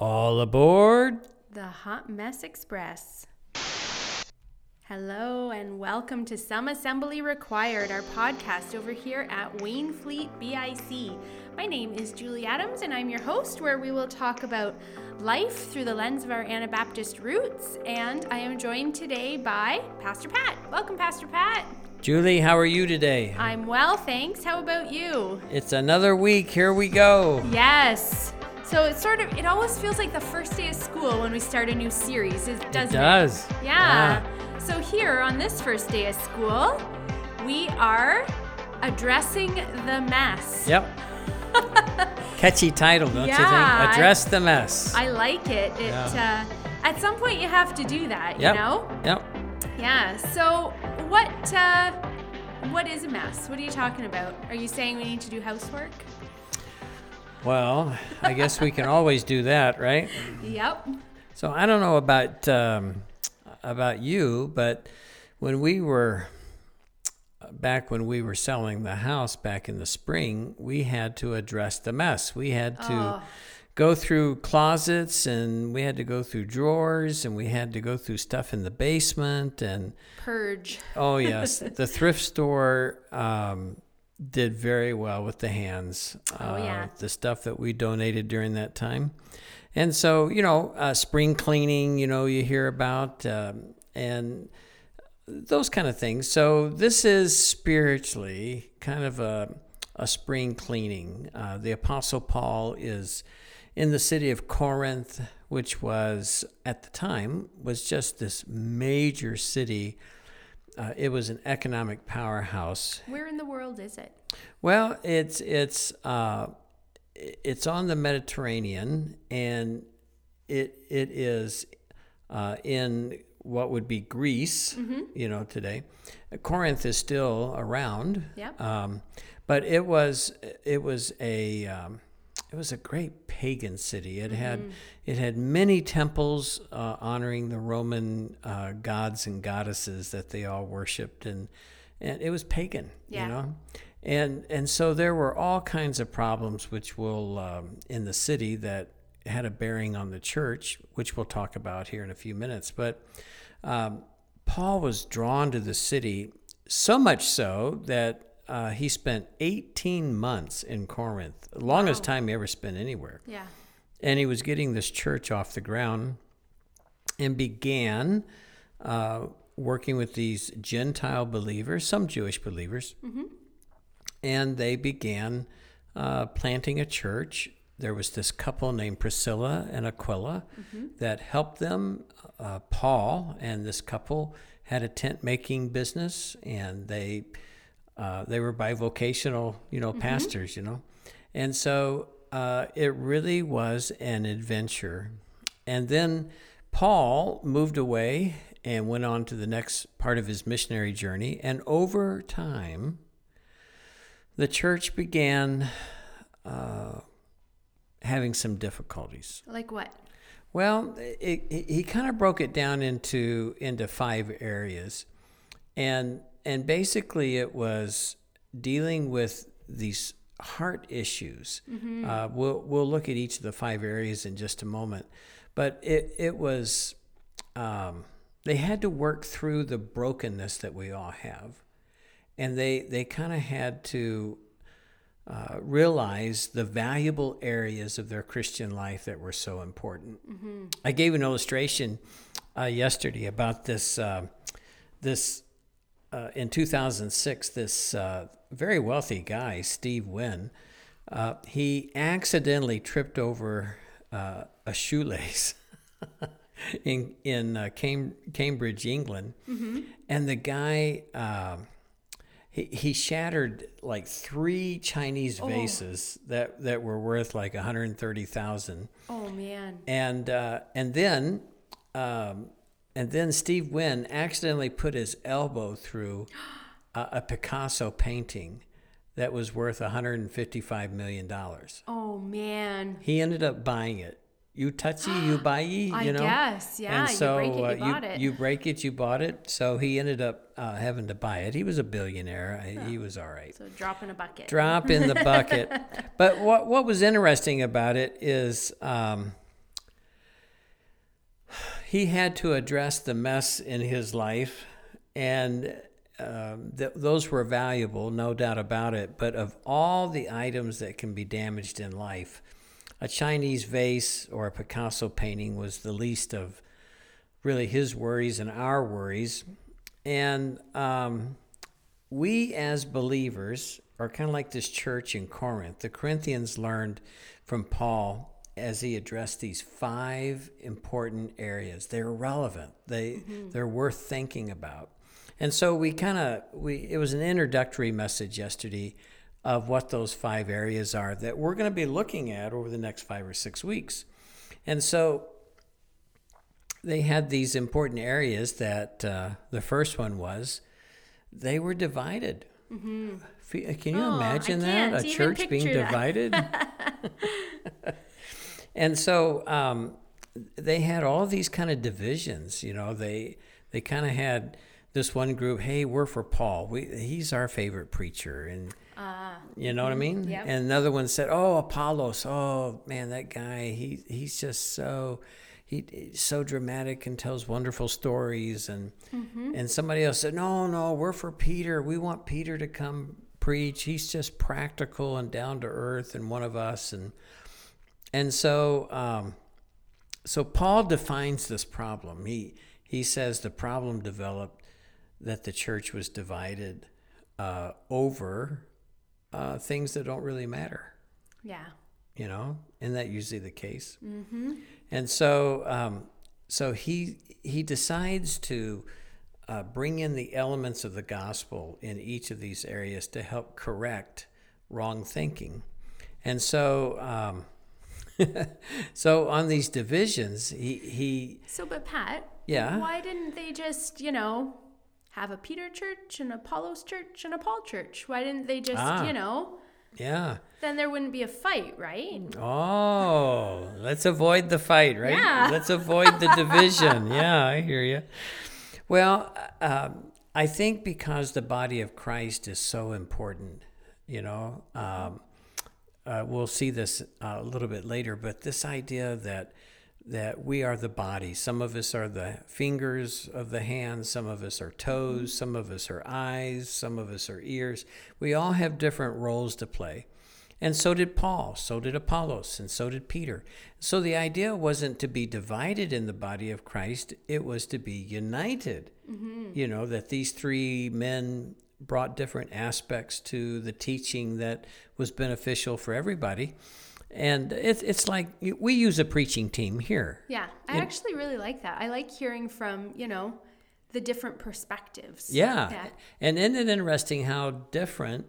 All aboard. The Hot Mess Express. Hello and welcome to Some Assembly Required, our podcast over here at Wainfleet BIC. My name is Julie Adams and I'm your host, where we will talk about life through the lens of our Anabaptist roots. And I am joined today by Pastor Pat. Welcome, Pastor Pat. Julie, how are you today? I'm well, thanks. How about you? It's another week. Here we go. Yes. So it sort of, it always feels like the first day of school when we start a new series, it- doesn't It does. Yeah. So here on this first day of school, we are addressing the mess. Yep. Catchy title, don't you Yeah, think? Address the mess. I like it. It Yeah. uh, at some point you have to do that, yep. you know? Yep. Yeah. So what uh, what is a mess? What are you talking about? Are you saying we need to do housework? Well, I guess we can always do that, right? Yep. So I don't know about um, about you, but when we were back when we were selling the house back in the spring, we had to address the mess. We had to Oh. Go through closets and we had to go through drawers and we had to go through stuff in the basement and Purge. oh yes, the thrift store um, did very well with the hands. Oh, yeah. the stuff that we donated during that time. And so, you know, uh, spring cleaning, you know, you hear about, um, and those kind of things. So, this is spiritually kind of a, a spring cleaning. Uh, the Apostle Paul is in the city of Corinth, which was at the time was just this major city. Uh, it was an economic powerhouse. Where in the world is it? Well, it's it's uh, it's on the Mediterranean, and it it is uh, in what would be Greece, you know, today. Corinth is still around, Yep. um, but it was it was a um, it was a great pagan city. It had it had many temples uh, honoring the Roman uh, gods and goddesses that they all worshipped, and and it was pagan, Yeah. you know. And and so there were all kinds of problems which will um, in the city that had a bearing on the church, which we'll talk about here in a few minutes. But um, Paul was drawn to the city so much so that uh, he spent 18 months in Corinth, longest time he ever spent anywhere. Yeah. And he was getting this church off the ground and began uh, working with these Gentile believers, some Jewish believers, and they began uh, planting a church. There was this couple named Priscilla and Aquila that helped them. Uh, Paul and this couple had a tent making business, and they uh, they were bivocational, you know, pastors, you know, and so uh, it really was an adventure. And then Paul moved away and went on to the next part of his missionary journey, and over time, the church began uh, having some difficulties. Like what? Well, it, it, he kind of broke it down into into five areas, and and basically it was dealing with these heart issues. Uh, we'll we'll look at each of the five areas in just a moment, but it it was um, they had to work through the brokenness that we all have, and they they kind of had to uh, realize the valuable areas of their Christian life that were so important. I gave an illustration uh, yesterday about this. Uh, this uh, in 2006, this uh, very wealthy guy, Steve Wynn, uh, he accidentally tripped over uh, a shoelace in in uh, Cam- Cambridge, England, and the guy. um he, he shattered like three Chinese vases that, that were worth like 130,000 Oh man. and uh, and then um, and then Steve Wynn accidentally put his elbow through a, a Picasso painting that was worth 155 million dollars. Oh man. He ended up buying it, you touchy, you buy ye, you know. guess, yeah, And you so break it, you uh, bought it. you break it, you bought it. So he ended up uh, having to buy it. He was a billionaire. He was all right. So drop in a bucket. Drop in the bucket. but what what was interesting about it is um, he had to address the mess in his life, and um, th- those were valuable, no doubt about it. But of all the items that can be damaged in life, a Chinese vase or a Picasso painting was the least of really his worries and our worries. And um, we as believers are kind of like this church in Corinth. The Corinthians learned from Paul as he addressed these five important areas. They're relevant. They they're worth thinking about. And so we kind of we it was an introductory message yesterday of what those five areas are that we're going to be looking at over the next 5 or 6 weeks. And so they had these important areas that uh, the first one was they were divided. Fe- Can you Oh, imagine that? A even church being that. divided? and so um, they had all these kind of divisions. You know, they they kind of had this one group. Hey, we're for Paul. We, he's our favorite preacher, and ah. you know what I mean. Mm-hmm. Yep. And another one said, "Oh, Apollos. Oh man, that guy. He he's just so." He, he's so dramatic and tells wonderful stories and mm-hmm. and somebody else said no no we're for Peter we want Peter to come preach he's just practical and down to earth and one of us and and so um, so Paul defines this problem. He he says the problem developed that the church was divided uh, over uh, things that don't really matter. Yeah. You know, and that usually the case. Mm-hmm. And so um, so he he decides to. Uh, bring in the elements of the gospel in each of these areas to help correct wrong thinking. And so, um, so on these divisions, he, he So, but Pat, Yeah? why didn't they just, you know, have a Peter church, an Apollos church, and a Paul church? Why didn't they just, Ah. you know, yeah. then there wouldn't be a fight, right? Oh, let's avoid the fight, right? Yeah. Let's avoid the division. yeah, I hear you. Well, um, I think because the body of Christ is so important, you know, um, uh, we'll see this uh, a little bit later, but this idea that that we are the body. Some of us are the fingers of the hands, some of us are toes, some of us are eyes, some of us are ears. We all have different roles to play. And so did Paul, so did Apollos, and so did Peter. So the idea wasn't to be divided in the body of Christ, it was to be united. You know, that these three men brought different aspects to the teaching that was beneficial for everybody. And it's, it's like we use a preaching team here. Yeah, I actually really like that. I like hearing from, you know, the different perspectives. Yeah. Yeah. And isn't it interesting how different,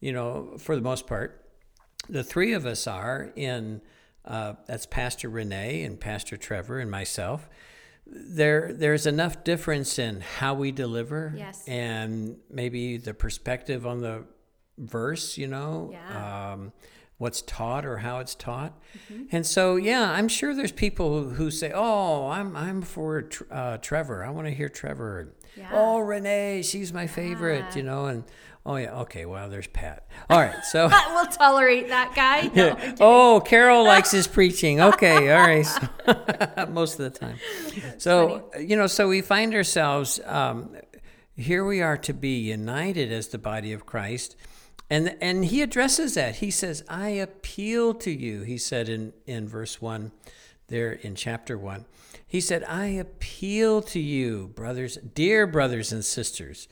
you know, for the most part, the three of us are in uh, that's Pastor Renee and Pastor Trevor and myself. There, there's enough difference in how we deliver, Yes. and maybe the perspective on the verse, you know, Yeah. um, what's taught or how it's taught, Mm-hmm. and so yeah, I'm sure there's people who, who say, "Oh, I'm I'm for Tr- uh, Trevor. I want to hear Trevor." Yeah. Oh, Renee, she's my favorite, you know, and oh yeah, okay, well, there's Pat. All right, so. we'll tolerate that guy. No, Oh, Carol likes his preaching. Okay, all right. So, most of the time. So, you know, so we find ourselves um, here we are to be united as the body of Christ. And, and he addresses that. He says, I appeal to you, he said in, in verse 1 there in chapter 1. He said, I appeal to you, brothers, dear brothers and sisters.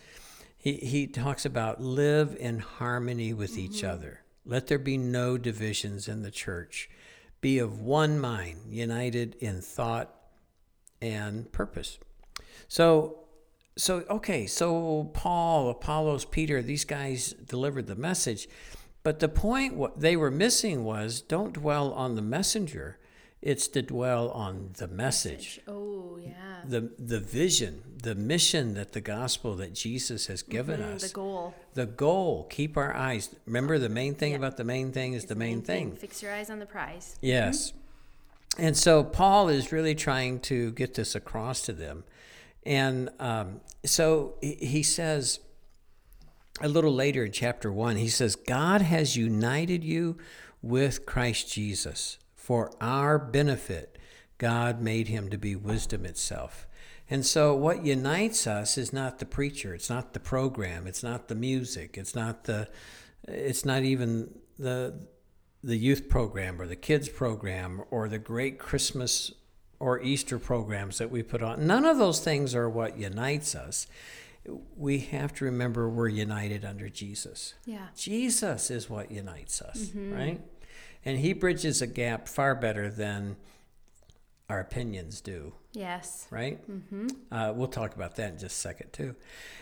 He, he talks about live in harmony with each mm-hmm. other. Let there be no divisions in the church. Be of one mind, united in thought and purpose. So, so okay, so Paul, Apollos, Peter, these guys delivered the message, but the point what they were missing was don't dwell on the messenger. It's to dwell on the message Oh, yeah. The the vision, the mission that the gospel that Jesus has given Mm, us. the goal. The goal. Keep our eyes. Remember the main thing about the main thing is the, main, thing. Fix your eyes on the prize. Yes. and so Paul is really trying to get this across to them. And um, so he he says a little later in chapter 1, he says, God has united you with Christ Jesus for our benefit. God made him to be wisdom itself. And so, what unites us is not the preacher, it's not the program, it's not the music, it's not the, it's not even the the youth program or the kids program or the great Christmas or Easter programs that we put on. None of those things are what unites us. We have to remember we're united under Jesus. Yeah. Jesus is what unites us, mm-hmm. right? And he bridges a gap far better than our opinions do Yes. right? Mm-hmm. Uh, we'll talk about that in just a second, too.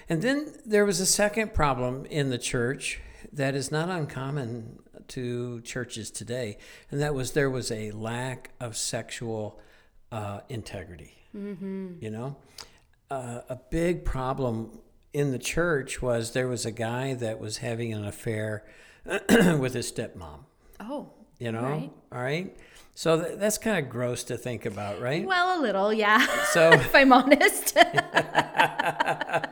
And then there was a second problem in the church that is not uncommon to churches today, and that was there was a lack of sexual uh, integrity. Mm-hmm. You know, uh, a big problem in the church was there was a guy that was having an affair with his stepmom. Oh. You know, Right. all right. So th- that's kind of gross to think about, right? Well, a little, yeah. So- if I'm honest.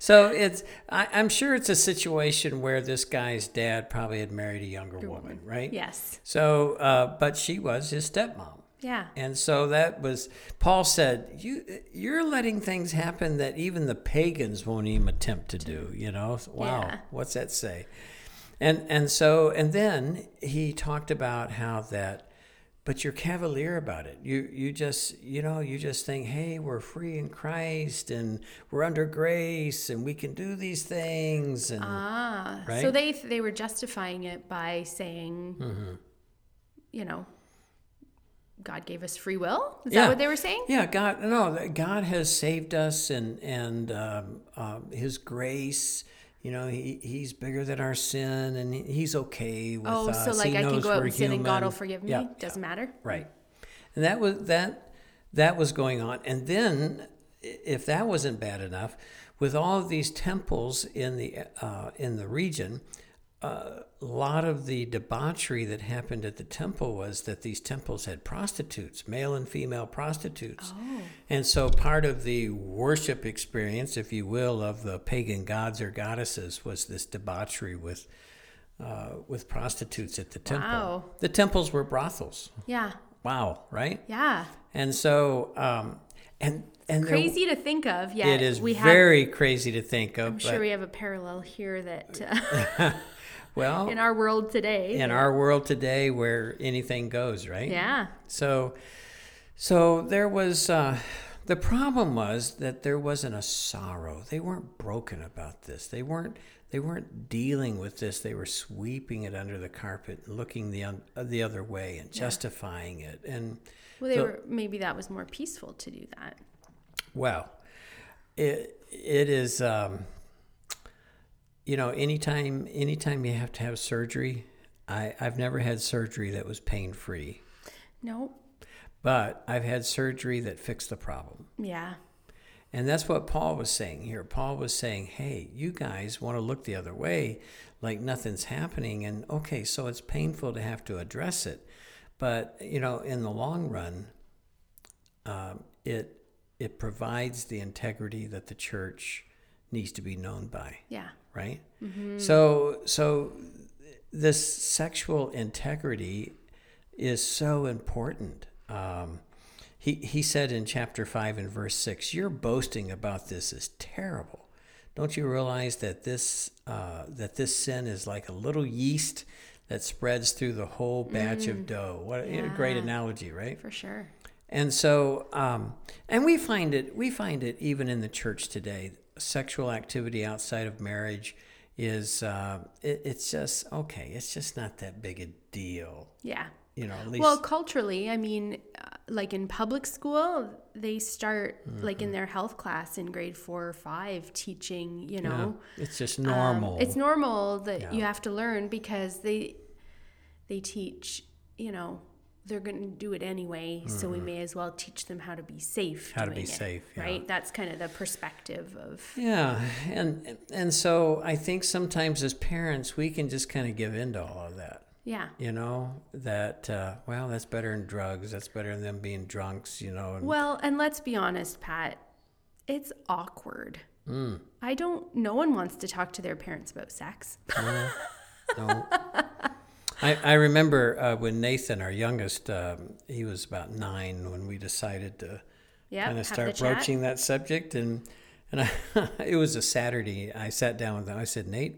So it's I, I'm sure it's a situation where this guy's dad probably had married a younger woman, right? yes. So, uh, but she was his stepmom, Yeah. and so that was Paul said, "You you're letting things happen that even the pagans won't even attempt to do." You know, wow, Yeah. what's that say? And and so and then he talked about how that. But you're cavalier about it. You you just you know you just think, hey, we're free in Christ and we're under grace and we can do these things and Ah. So they they were justifying it by saying, Mm-hmm. you know, God gave us free will. Is Yeah. that what they were saying? Yeah, God, no, God has saved us, and and um, um, His grace. You know, he, He's bigger than our sin, and He's okay with Oh, us. so like he I can go out and sin and God will forgive me? Yeah, Doesn't matter. right. And that was that. That was going on, and then if that wasn't bad enough, with all of these temples in the uh, in the region, a lot of the debauchery that happened at the temple was that these temples had prostitutes, male and female prostitutes. And so part of the worship experience, if you will, of the pagan gods or goddesses was this debauchery with uh, with prostitutes at the temple. Wow. The temples were brothels. Yeah. Wow, right? Yeah. And so um, and and there- Crazy to think of. Yeah. it is we have, very crazy to think of. I'm but, sure we have a parallel here that uh, well, in our world today. in our world today where anything goes, right? yeah. So, so there was uh, the problem was that there wasn't a sorrow. They weren't broken about this. They weren't they weren't dealing with this. They were sweeping it under the carpet, and looking the un- the other way, and justifying it. And Well, they So- were maybe that was more peaceful to do that. well, it it is. Um, you know, anytime anytime you have to have surgery, I I've never had surgery that was pain free. No. But I've had surgery that fixed the problem. Yeah. And that's what Paul was saying here. Paul was saying, hey, you guys want to look the other way like nothing's happening. And okay, so it's painful to have to address it. But, you know, in the long run, um, it, it provides the integrity that the church needs to be known by Yeah. right? So so this sexual integrity is so important. Um, he he said in chapter five and verse six, "Your boasting about this is terrible. Don't you realize that this uh, that this sin is like a little yeast that spreads through the whole batch of dough? What a great analogy, right? For sure. And so, um, and we find it, we find it even in the church today. Sexual activity outside of marriage is, uh, it, it's just okay. It's just not that big a deal, Yeah. you know. At least, Well, culturally, I mean, uh, like in public school, they start like Mm-hmm. in their health class in grade four or five, teaching, you yeah, know, it's just um, normal. it's normal that you have to learn because they they teach, you know, they're going to do it anyway, so we may as well teach them how to be safe. Mm-hmm. How to be it, safe, yeah. right? That's kind of the perspective of yeah, and and so I think sometimes as parents we can just kind of give in to all of that. Yeah. You know that uh, well, that's better than drugs. That's better than them being drunks. You know. And, Well, and let's be honest, Pat, it's awkward. Mm. I don't, no one wants to talk to their parents about sex. no. I, I remember uh, when Nathan, our youngest, um, he was about nine when we decided to Yeah. kind of start broaching that subject, and and I, it was a Saturday. I sat down with him. I said, Nate,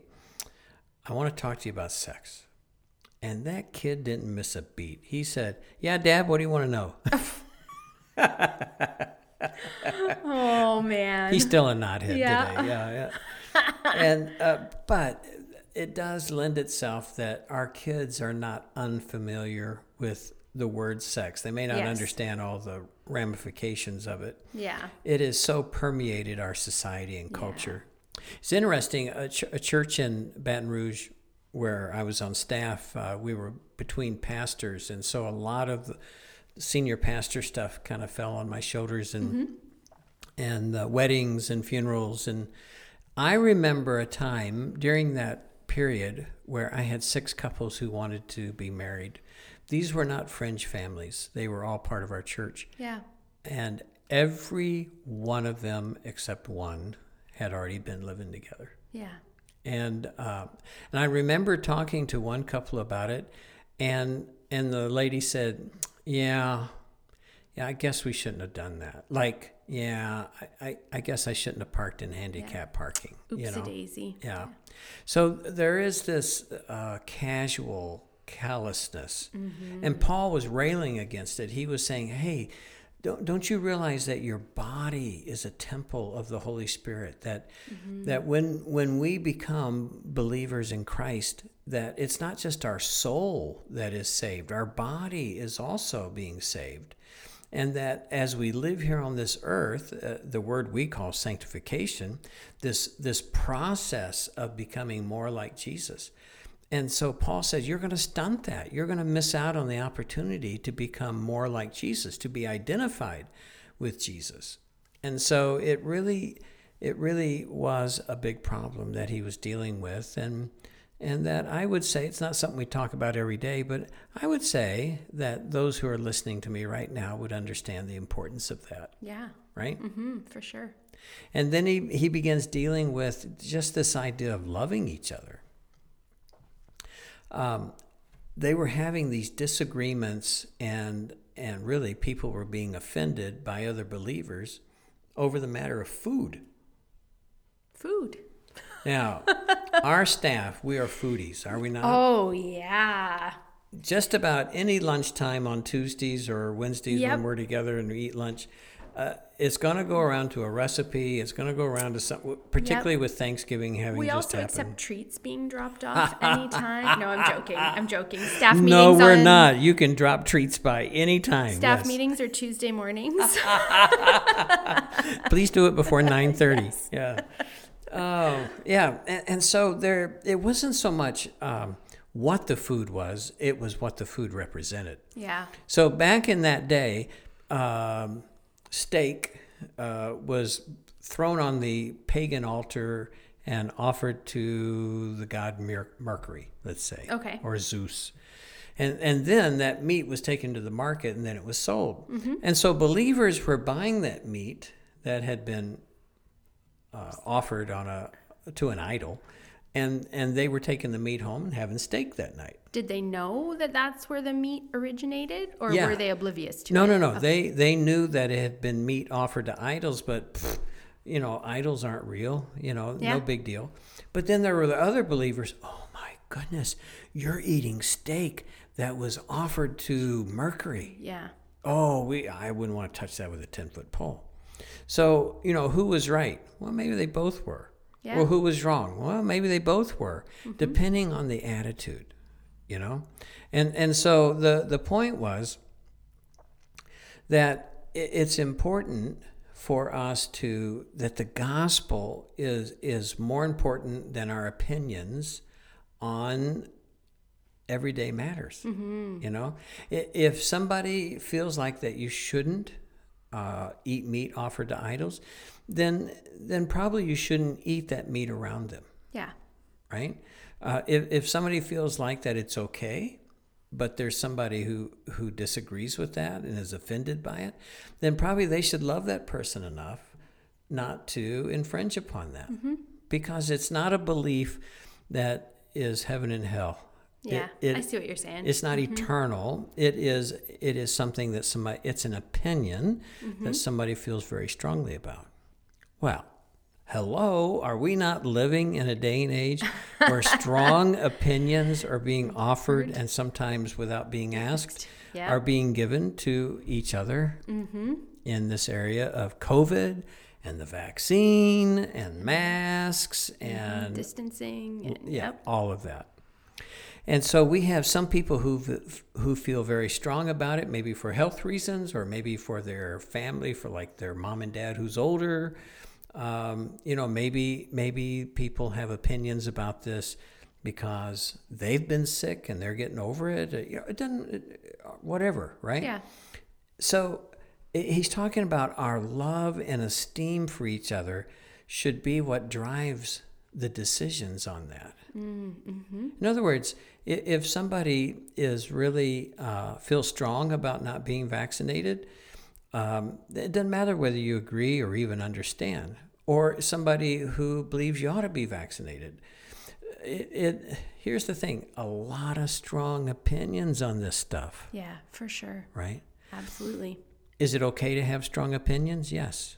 I want to talk to you about sex. And that kid didn't miss a beat. He said, Yeah, Dad, what do you want to know? Oh, man. He's still a knothead Yeah. today. Yeah, yeah. and uh, but it does lend itself that our kids are not unfamiliar with the word sex. They may not Yes. understand all the ramifications of it. yeah. It has so permeated our society and culture. It's interesting. A, ch- a church in Baton Rouge, where I was on staff, uh, we were between pastors, and so a lot of the senior pastor stuff kind of fell on my shoulders, and and uh, weddings and funerals. And I remember a time during that period where I had six couples who wanted to be married. These were not fringe families; they were all part of our church Yeah. and every one of them except one had already been living together Yeah. and uh, and I remember talking to one couple about it and and the lady said yeah yeah I guess we shouldn't have done that like yeah I, I, I guess I shouldn't have parked in handicap parking Oopsie you know daisy. yeah. So there is this uh, casual callousness. And Paul was railing against it. He was saying, hey, don't, don't you realize that your body is a temple of the Holy Spirit? That, that when, when we become believers in Christ, that it's not just our soul that is saved, our body is also being saved and that as we live here on this earth, uh, the word we call sanctification, this this process of becoming more like Jesus. And so Paul says you're going to stunt that. You're going to miss out on the opportunity to become more like Jesus, to be identified with Jesus. And so it really it really was a big problem that he was dealing with and and that I would say it's not something we talk about every day, but I would say that those who are listening to me right now would understand the importance of that, Yeah. right? Mm-hmm, for sure. And then he, he begins dealing with just this idea of loving each other. Um, they were having these disagreements, and, and really people were being offended by other believers over the matter of food. Food. Now, our staff, we are foodies, are we not? Oh, yeah. just about any lunchtime on Tuesdays or Wednesdays Yep. when we're together and we eat lunch, uh, it's going to go around to a recipe. It's going to go around to some, particularly with Thanksgiving having We just also happened. accept treats being dropped off anytime. no, I'm joking. I'm joking. Staff meetings. no, we're on, not. You can drop treats by any time. Staff yes. meetings are Tuesday mornings. Please do it before nine thirty. Yeah. Oh, yeah. And, and so there, it wasn't so much um, what the food was; it was what the food represented. yeah. So back in that day, um, steak uh, was thrown on the pagan altar and offered to the god Mer- Mercury, let's say, Okay. or Zeus. And, and then that meat was taken to the market and then it was sold. And so believers were buying that meat that had been uh, offered on a to an idol, and and they were taking the meat home and having steak that night. Did they know that that's where the meat originated, or Yeah. were they oblivious to No, it? no, no. No. They they knew that it had been meat offered to idols, but pfft, you know, idols aren't real. You know, Yeah. no big deal. But then there were the other believers. Oh my goodness, you're eating steak that was offered to Mercury. Yeah. Oh, we I wouldn't want to touch that with a ten foot pole. So you know, who was right? Well, maybe they both were. Yeah. Well, who was wrong? Well, maybe they both were, mm-hmm. depending on the attitude, you know. And and so the the point was that it's important for us to that the gospel is is more important than our opinions on everyday matters. Mm-hmm. You know, if somebody feels like that you shouldn't uh, eat meat offered to idols, then then probably you shouldn't eat that meat around them, Yeah. right? Uh, if, if somebody feels like that, it's okay, but there's somebody who, who disagrees with that and is offended by it, then probably they should love that person enough not to infringe upon that. Mm-hmm. Because it's not a belief that is heaven and hell. It- Yeah, it- I see what you're saying. it's not mm-hmm. eternal. It is it is something that somebody it's an opinion that mm-hmm. somebody feels very strongly about. Well, hello, are we not living in a day and age where strong opinions are being offered and sometimes without being asked Yeah. are being given to each other mm-hmm. in this area of COVID and the vaccine and masks and Distancing. And, yeah, Yep. all of that. And so we have some people who who feel very strong about it, maybe for health reasons, or maybe for their family, for like their mom and dad who's older. Um, you know, maybe maybe people have opinions about this because they've been sick and they're getting over it. Uh, You know, it doesn't, it, whatever, right? Yeah. So he's talking about our love and esteem for each other should be what drives the decisions on that. In other words, if somebody is really uh, feels strong about not being vaccinated, um, it doesn't matter whether you agree or even understand, or somebody who believes you ought to be vaccinated. It, it here's the thing: a lot of strong opinions on this stuff, Yeah, for sure. right? Absolutely. Is it okay to have strong opinions? Yes.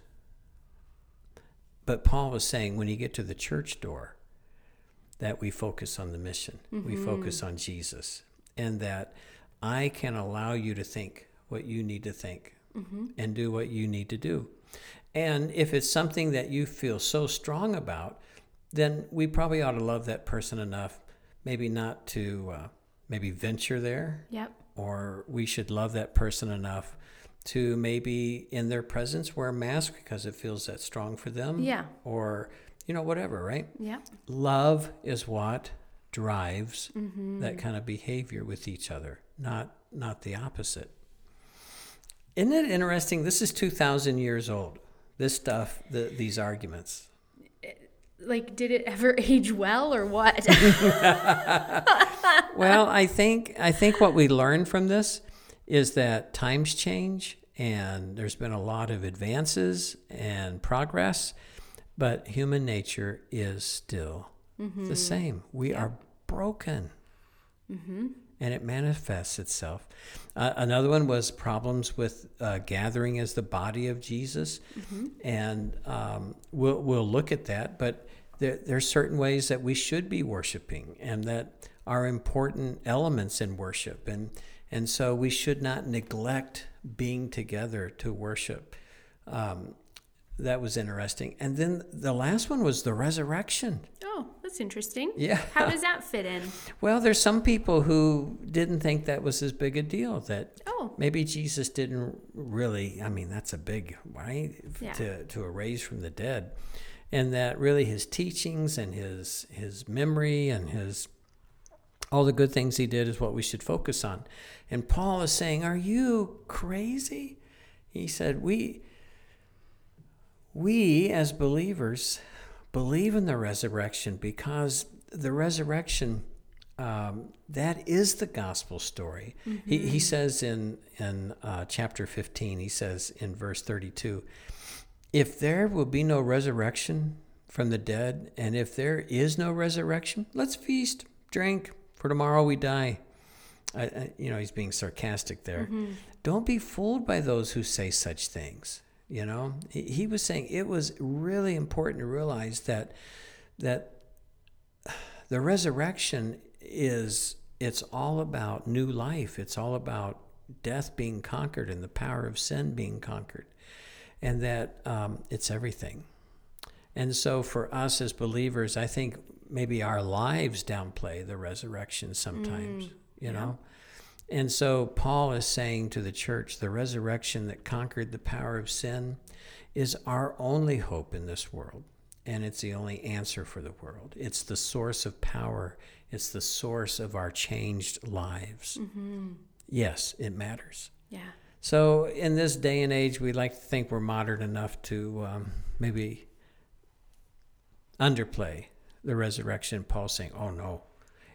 But Paul was saying when you get to the church door, that we focus on the mission, we focus on Jesus, and that I can allow you to think what you need to think and do what you need to do. And if it's something that you feel so strong about, then we probably ought to love that person enough, maybe not to uh, maybe venture there, Yep. or we should love that person enough to maybe in their presence wear a mask because it feels that strong for them. Yeah. Or, you know, whatever, right? Yeah. Love is what drives mm-hmm. that kind of behavior with each other, not not the opposite. Isn't it interesting? This is 2,000 years old. This stuff, the, these arguments. Eh, like, did it ever age well or what? well, I think I think what we learned from this is that times change and there's been a lot of advances and progress, but human nature is still the same. We are broken. And it manifests itself. Uh, another one was problems with uh, gathering as the body of Jesus, and um, we'll we'll look at that. But there there are certain ways that we should be worshiping, and that are important elements in worship, and and so we should not neglect being together to worship. Um, that was interesting. And then the last one was the resurrection. oh, that's interesting. Yeah. How does that fit in? Well, there's some people who didn't think that was as big a deal. That Oh. maybe Jesus didn't really. I mean, that's a big right Yeah. to to arise from the dead, and that really his teachings and his his memory and his all the good things he did is what we should focus on. And Paul is saying, "Are you crazy?" He said, "We." We as believers believe in the resurrection because the resurrection um, that is the gospel story. He, he says in in uh, chapter 15 he says in verse 32 if there will be no resurrection from the dead and if there is no resurrection let's feast drink for tomorrow we die. I, I, you know he's being sarcastic there. Don't be fooled by those who say such things you know? He, he was saying it was really important to realize that that the resurrection is it's all about new life. It's all about death being conquered and the power of sin being conquered. And that um, it's everything. And so for us as believers i think maybe our lives downplay the resurrection sometimes you know and so Paul is saying to the church the resurrection that conquered the power of sin is our only hope in this world. And it's the only answer for the world. It's the source of power, it's the source of our changed lives. Yes, it matters. Yeah. So, in this day and age, we like to think we're modern enough to um, maybe underplay the resurrection. Paul saying, oh no,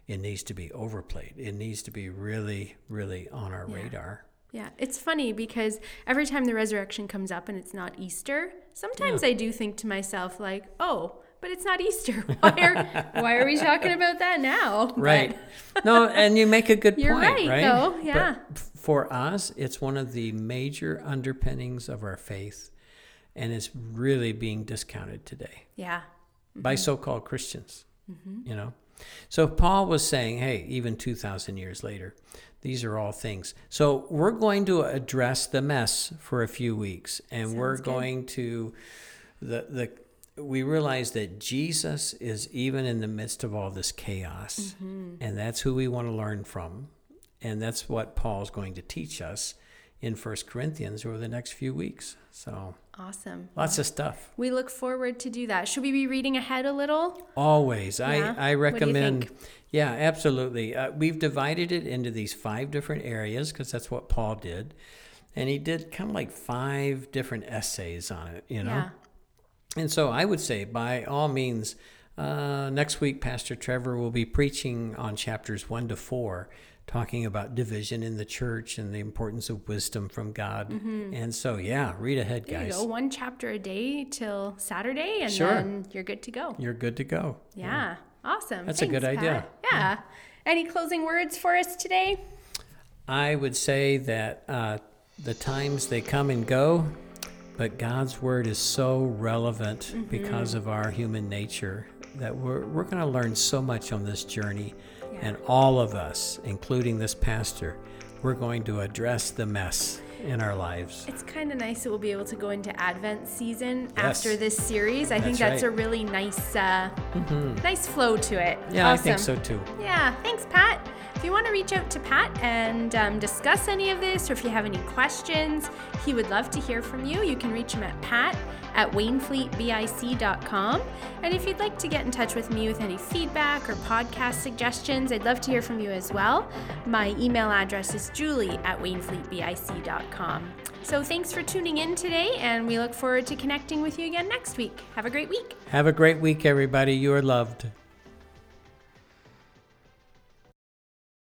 it needs to be overplayed. It needs to be really, really on our Yeah. radar. Yeah, it's funny because every time the resurrection comes up and it's not Easter, sometimes I do think to myself like, "Oh, but it's not Easter. Why are why are we talking about that now?" Right. No, and you make a good You're point, right, right? though, yeah. f- for us, it's one of the major underpinnings of our faith, and it's really being discounted today yeah. by mm-hmm. so-called Christians. Mm-hmm. You know, so Paul was saying, "Hey, even two thousand years later, these are all things." So we're going to address the mess for a few weeks, and we're Sounds good. going to the the. We realize that Jesus is even in the midst of all this chaos, mm-hmm. and that's who we want to learn from, and that's what Paul's going to teach us in First Corinthians over the next few weeks. So Awesome. lots of stuff. We look forward to do that. Should we be reading ahead a little? Always. Yeah? I, I What do you recommend. Yeah, absolutely. Uh, we've divided it into these five different areas because that's what Paul did. And he did kind of like five different essays on it, you know? Yeah. And so I would say, by all means, uh, next week, Pastor Trevor will be preaching on chapters one to four, talking about division in the church and the importance of wisdom from God. And so, yeah, read ahead, Mm-hmm. There guys. go. One chapter a day till Saturday and Sure. then you're good to go. You're good to go. Yeah. Awesome. That's a good Thanks, idea. Pat. Yeah. Any closing words for us today? I would say that uh, the times they come and go, but God's word is so relevant because of our human nature that we're, we're going to learn so much on this journey. And all of us, including this pastor, we're going to address the mess in our lives. It's kind of nice that we'll be able to go into Advent season Yes. after this series. I think That's that's right. a really nice, uh, nice flow to it. Yeah, I think so too. Yeah, thanks, Pat. If you want to reach out to Pat and um, discuss any of this, or if you have any questions, he would love to hear from you. You can reach him at pat at wainfleetbic.com. And if you'd like to get in touch with me with any feedback or podcast suggestions, I'd love to hear from you as well. My email address is julie at wainfleetbic.com. So thanks for tuning in today, and we look forward to connecting with you again next week. Have a great week. Have a great week, everybody. You are loved.